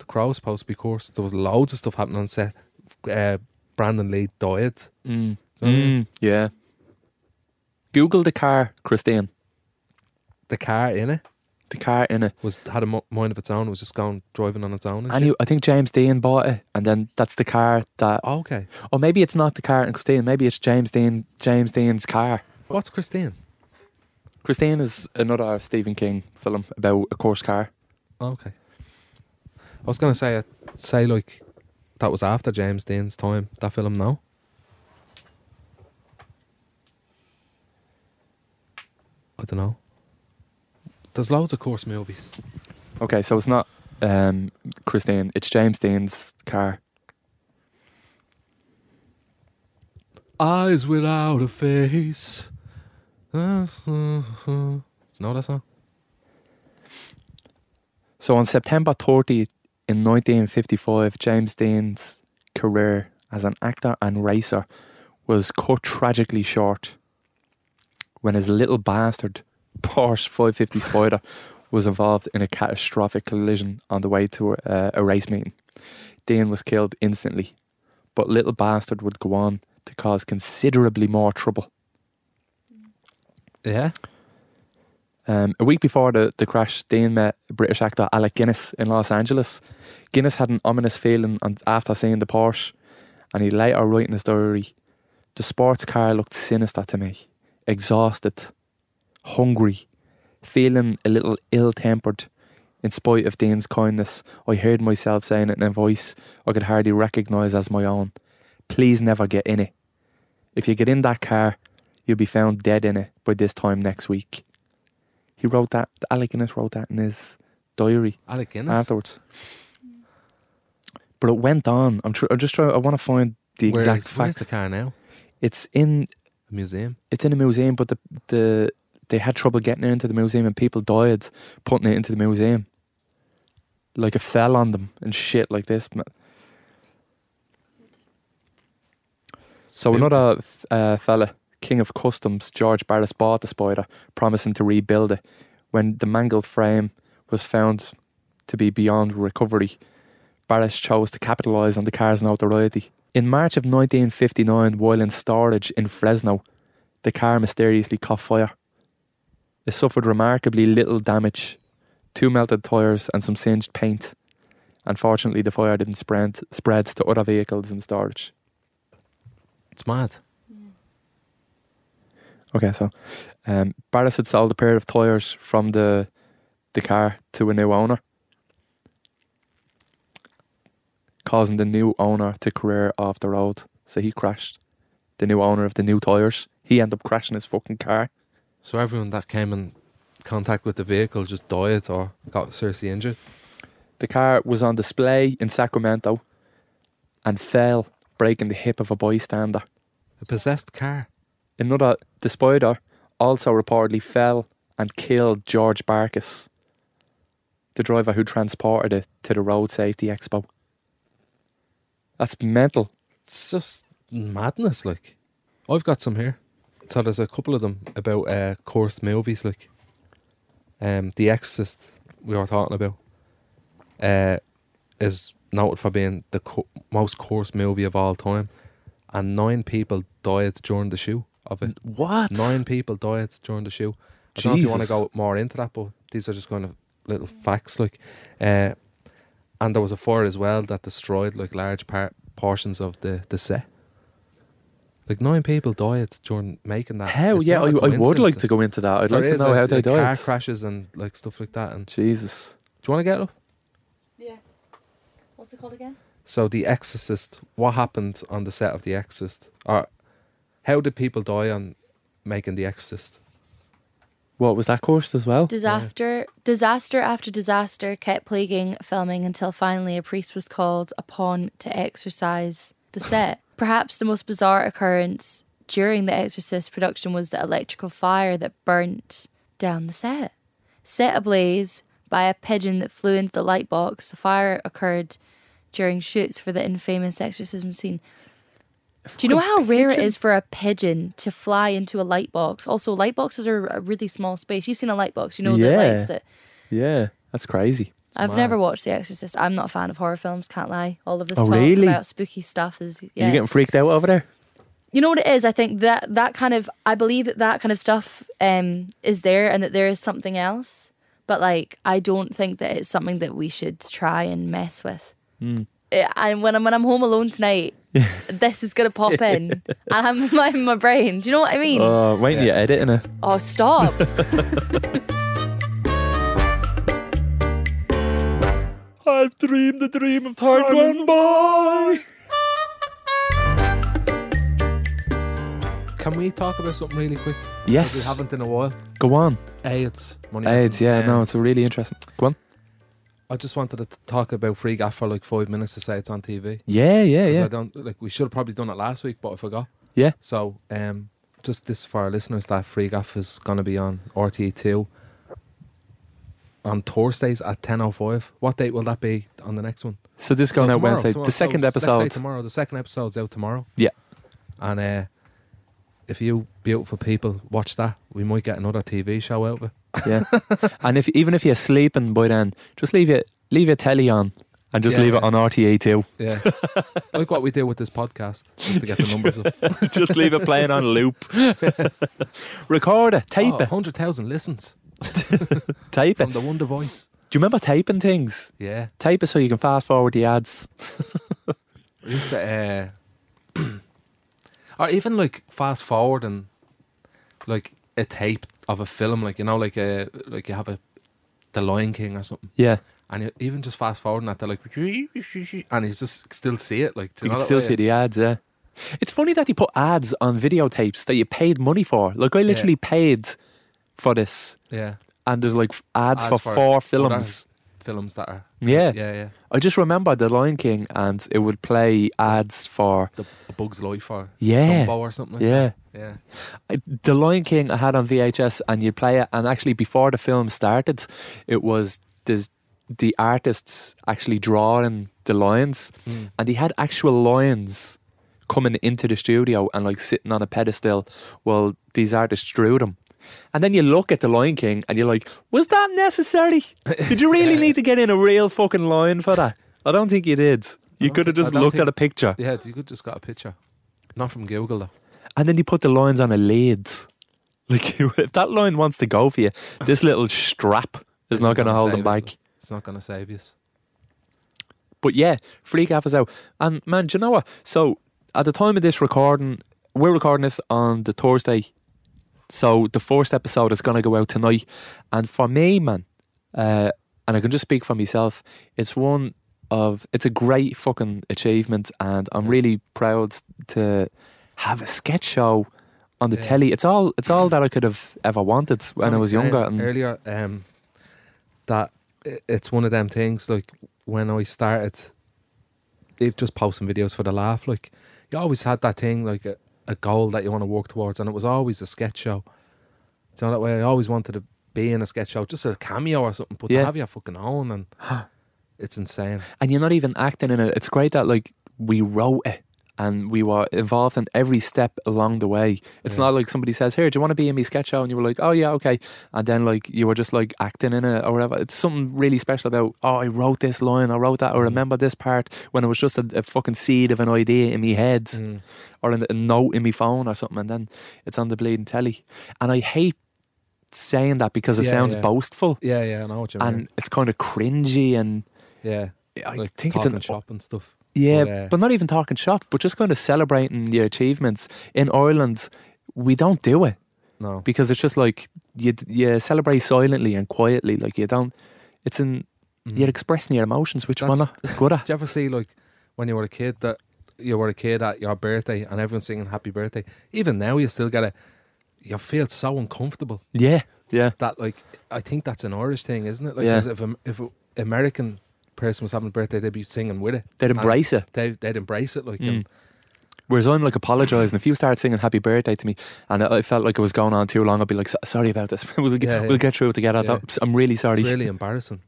The Crow's supposed to be cursed. There was loads of stuff happening on set. Uh, Brandon Lee died. Mm. Do you know what I mean? Mm, yeah. Google the car, Christine. The car in it The car in it. was had a mind of its own. It was just going driving on its own. And And you, I think James Dean bought it, and then that's the car that. shit. okay. Or maybe it's not the car in Christine. Maybe it's James Dean. James Dean's car. What's Christine? Christine is another Stephen King film about a course car. Oh, okay. I was gonna say say like that was after James Dean's time. That film now. I don't know. There's loads of course movies. Okay, so it's not um, Christine. It's James Dean's car. Eyes without a face. Uh, uh, uh. Know that song? So on September 30th in 1955, James Dean's career as an actor and racer was cut tragically short when his little bastard Porsche 550 Spider was involved in a catastrophic collision on the way to a, a race meeting. Dean was killed instantly, but little bastard would go on to cause considerably more trouble. Yeah. Um, a week before the, the crash, Dean met British actor Alec Guinness in Los Angeles. Guinness had an ominous feeling on, after seeing the Porsche, and he later wrote in his diary The sports car looked sinister to me, exhausted, hungry, feeling a little ill tempered. In spite of Dean's kindness, I heard myself saying it in a voice I could hardly recognise as my own. Please never get in it. If you get in that car, you'll be found dead in it by this time next week. He wrote that, Alec Guinness wrote that in his diary Alec Guinness. afterwards. But it went on. I'm, tr- I'm just trying. I want to find the Where exact is- where's facts. the car now? It's in museum. it's in a museum, but the the they had trouble getting it into the museum, and people died putting it into the museum. Like it fell on them and shit like this. So another uh, fella, King of Customs, George Barris, bought the Spider, promising to rebuild it. When the mangled frame was found to be beyond recovery, Barris chose to capitalise on the car's notoriety. In March of 1959, while in storage in Fresno, the car mysteriously caught fire. It suffered remarkably little damage, two melted tyres and some singed paint. Unfortunately, the fire didn't spread, spread to other vehicles in storage. It's mad. Okay, so um, Barris had sold a pair of tyres from the the car to a new owner, causing the new owner to career off the road. So he crashed. The new owner of the new tyres, he ended up crashing his fucking car. So everyone that came in contact with the vehicle just died or got seriously injured. The car was on display in Sacramento and fell, breaking the hip of a bystander. A possessed car. Another, the spider, also reportedly fell and killed George Barris, the driver who transported it to the Road Safety Expo. That's mental. It's just madness. Like, I've got some here. So there's a couple of them about uh, cursed movies, like um, The Exorcist. We were talking about uh, is noted for being the co- most cursed movie of all time, and nine people died during the show of it. What? Nine people died during the show. I don't know if you want to go more into that, but these are just kind of little facts. Like, uh, and there was a fire as well that destroyed like large part portions of the the set. Like nine people died during making that. Hell It's Yeah, I, I, a I would like to go into that. I'd There like to know a- how they a Car died. crashes and like stuff like that. And Jesus, do you want to get it up? Yeah. What's it called again? So the Exorcist. What happened on the set of the Exorcist? Or how did people die on making the Exorcist? What was that cursed as well? Disaster, disaster after disaster kept plaguing filming until finally a priest was called upon to exorcise the set. Perhaps the most bizarre occurrence during the Exorcist production was the electrical fire that burnt down the set. Set ablaze by a pigeon that flew into the light box, the fire occurred during shoots for the infamous exorcism scene. Do you know how rare it is for a pigeon to fly into a light box? Also, light boxes are a really small space. You've seen a light box, you know the lights that. Yeah, that's crazy. I've mad. never watched The Exorcist. I'm not a fan of horror films. Can't lie. All of this Oh, talk really? about spooky stuff is yeah. you getting freaked out over there? you know what it is? I think that that kind of I believe that that kind of stuff um is there and that there is something else. But like I don't think that it's something that we should try and mess with. Eh, And when I'm when I'm home alone tonight, this is gonna pop in, and I'm like in my brain. Do you know what I mean? Oh, wait till you editing it. oh, stop! I've dreamed the dream of time gone by. Can we talk about something really quick? Yes. we haven't in a while. Go on. AIDS. Money AIDS, Mason. yeah, Um, no, it's a really interesting. Go on. I just wanted to talk about Free Gaff for like five minutes to say it's on TV. Yeah, yeah, yeah. I don't like. We should have probably done it last week, but I forgot. Yeah. So, um, just this for our listeners, that Free Gaff is going to be on RTE two on Thursdays at ten oh five. What date will that be on the next one? So this is going So out tomorrow, Wednesday. tomorrow. The second So episode. tomorrow. The second episode's out tomorrow. Yeah. And uh, if you beautiful people watch that, we might get another TV show out of it. Yeah. and if even if you're sleeping by then, just leave your leave your telly on and just Yeah, leave it yeah. on RTE two. Yeah. like what we do with this podcast, just to get the numbers up. just leave it playing on loop. Record it, tape oh, it, 100,000 listens tape it. from the one device. Do you remember taping things? Yeah. Tape it so you can fast forward the ads. We used to, uh, or even like fast forward and like a tape of a film, like you know, like a like you have a The Lion King or something, Yeah, and you even just fast forwarding that, they're like, and you just still see it, like you can still way? see the ads. Yeah, it's funny that he put ads on videotapes that you paid money for. Like I literally paid for this, yeah and there's like ads, Ads for, for four other- films. Films that are Yeah. yeah yeah I just remember The Lion King, and it would play ads for the A Bug's Life or yeah, Dumbo or something. Like yeah. that. yeah. I, the Lion King I had on VHS, and you play it, and actually before the film started, it was this, the artists actually drawing the lions, Mm. and he had actual lions coming into the studio and like sitting on a pedestal while these artists drew them. And then you look at the Lion King and you're like, was that necessary? Did you really need to get in a real fucking lion for that? I don't think you did. You could have just looked at a picture. Yeah, you could just got a picture, not from Google though. And then you put the lions on a lid. Like if that lion wants to go for you, this little strap is Isn't going to hold them back. It's not going to save you. But yeah, Free Gaff is out. And man, do you know what? So at the time of this recording, we're recording this on the Thursday. So the first episode is going to go out tonight. And for me, man, uh, and I can just speak for myself, it's one of, it's a great fucking achievement. And I'm really proud to have a sketch show on the Yeah. telly. It's all, it's all that I could have ever wanted when I was younger. And earlier, um, that it's one of them things. Like when I started, they've just posting videos for the laugh. Like you always had that thing, like a, goal that you want to work towards, and it was always a sketch show. Do you know that way? I always wanted to be in a sketch show, just a cameo or something, but Yeah. to have your fucking own, and it's insane. and you're not even acting in it. It's great that like we wrote it and we were involved in every step along the way. It's Yeah. not like somebody says, "Here, do you want to be in me sketch show?" and you were like, "Oh yeah, okay," and then like you were just like acting in it or whatever. It's something really special about. Oh, I wrote this line, I wrote that, I Mm. remember this part when it was just a, a fucking seed of an idea in me head Mm. or in a note in my phone or something, and then it's on the bleeding telly. And I hate saying that because it Yeah, sounds yeah. boastful Yeah, yeah, I know what you mean. and it's kind of cringy and. yeah, I like think it's an shop and stuff. Yeah, But, uh, but not even talking shop, but just kind of celebrating your achievements. In Ireland, we don't do it No, because it's just like you you celebrate silently and quietly. Like you don't. It's in you're expressing your emotions, which we're Mm. Not good at. Did you ever see like when you were a kid that you were a kid at your birthday and everyone's singing happy birthday? Even now you still get a you feel so uncomfortable Yeah, yeah, that like I think that's an Irish thing, isn't it? Like Yeah. if if American person was having a birthday, they'd be singing with it. they'd And embrace it. They they'd embrace it like Mm. and Whereas I'm like apologising. If you start singing "Happy Birthday" to me, and I I felt like it was going on too long, I'd be like, "Sorry about this. we'll, get, Yeah, yeah. we'll get through it together." Yeah. I'm really sorry. it's really embarrassing.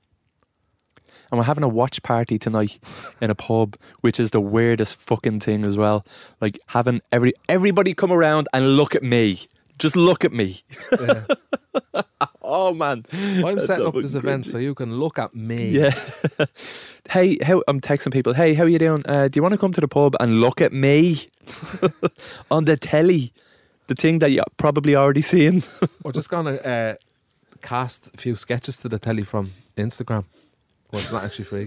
And we're having a watch party tonight in a pub, which is the weirdest fucking thing as well. Like having every everybody come around and look at me. Just look at me. Yeah. Oh man. I'm That's setting up this event so you can look at me. Yeah. hey, how I'm texting people. Hey, how are you doing? Uh, do you want to come to the pub and look at me on the telly? The thing that you probably already seen. We're just gonna uh, cast a few sketches to the telly from Instagram. Well, it's not actually free.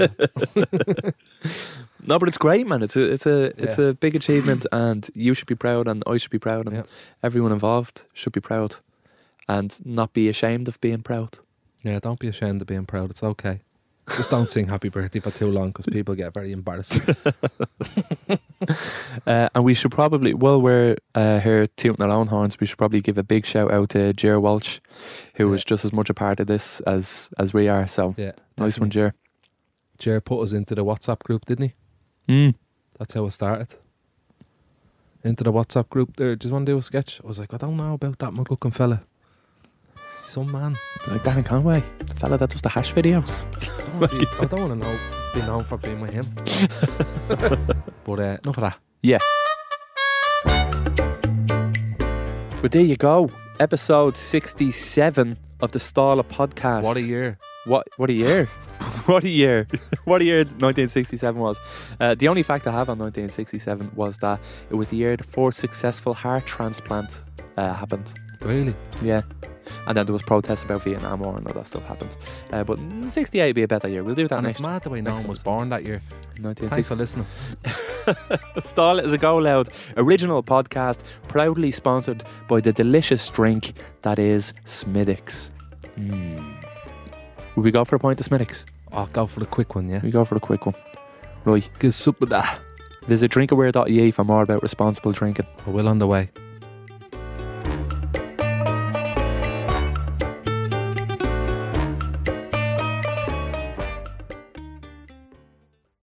No, but it's great, man. It's a it's a it's Yeah. a big achievement, and you should be proud, and I should be proud, and Yeah. everyone involved should be proud, and not be ashamed of being proud. Yeah, don't be ashamed of being proud. It's okay. Just don't sing happy birthday for too long because people get very embarrassed. Uh, and we should probably, while we're uh, here tooting our own horns, we should probably give a big shout out to Jer Walsh, who Yeah. was just as much a part of this as as we are. So yeah. nice one, Jer. Jer put us into the WhatsApp group, didn't he? Mm. That's how it started. into the WhatsApp group there. Just want to do a sketch? I was like, I don't know about that McGuckin fella. Some man. Like Danny Conway, the fella that does the hash videos. I don't wanna be- I don't want to know be known for being with him. but uh, enough of that. Yeah. But there you go. Episode 67 of the Stall It podcast. What a year! What what a year! what a year! what a year 1967 was. Uh, the only fact I have on 1967 was that it was the year the first successful heart transplant uh, happened. Really? Yeah. And then there was protests about Vietnam War and all that stuff happened. Uh, but 68 would be a better year. We'll do that And next it's mad the way no one was born that year. 1960. Thanks for listening. Stall is a Go Loud original podcast, proudly sponsored by the delicious drink that is Smithwick's. Mm. Will we go for a point of Smithwick's? I'll go for the quick one, yeah. We go for the quick one. Right. Of that. Visit drinkaware.ie for more about responsible drinking. We're well on the way.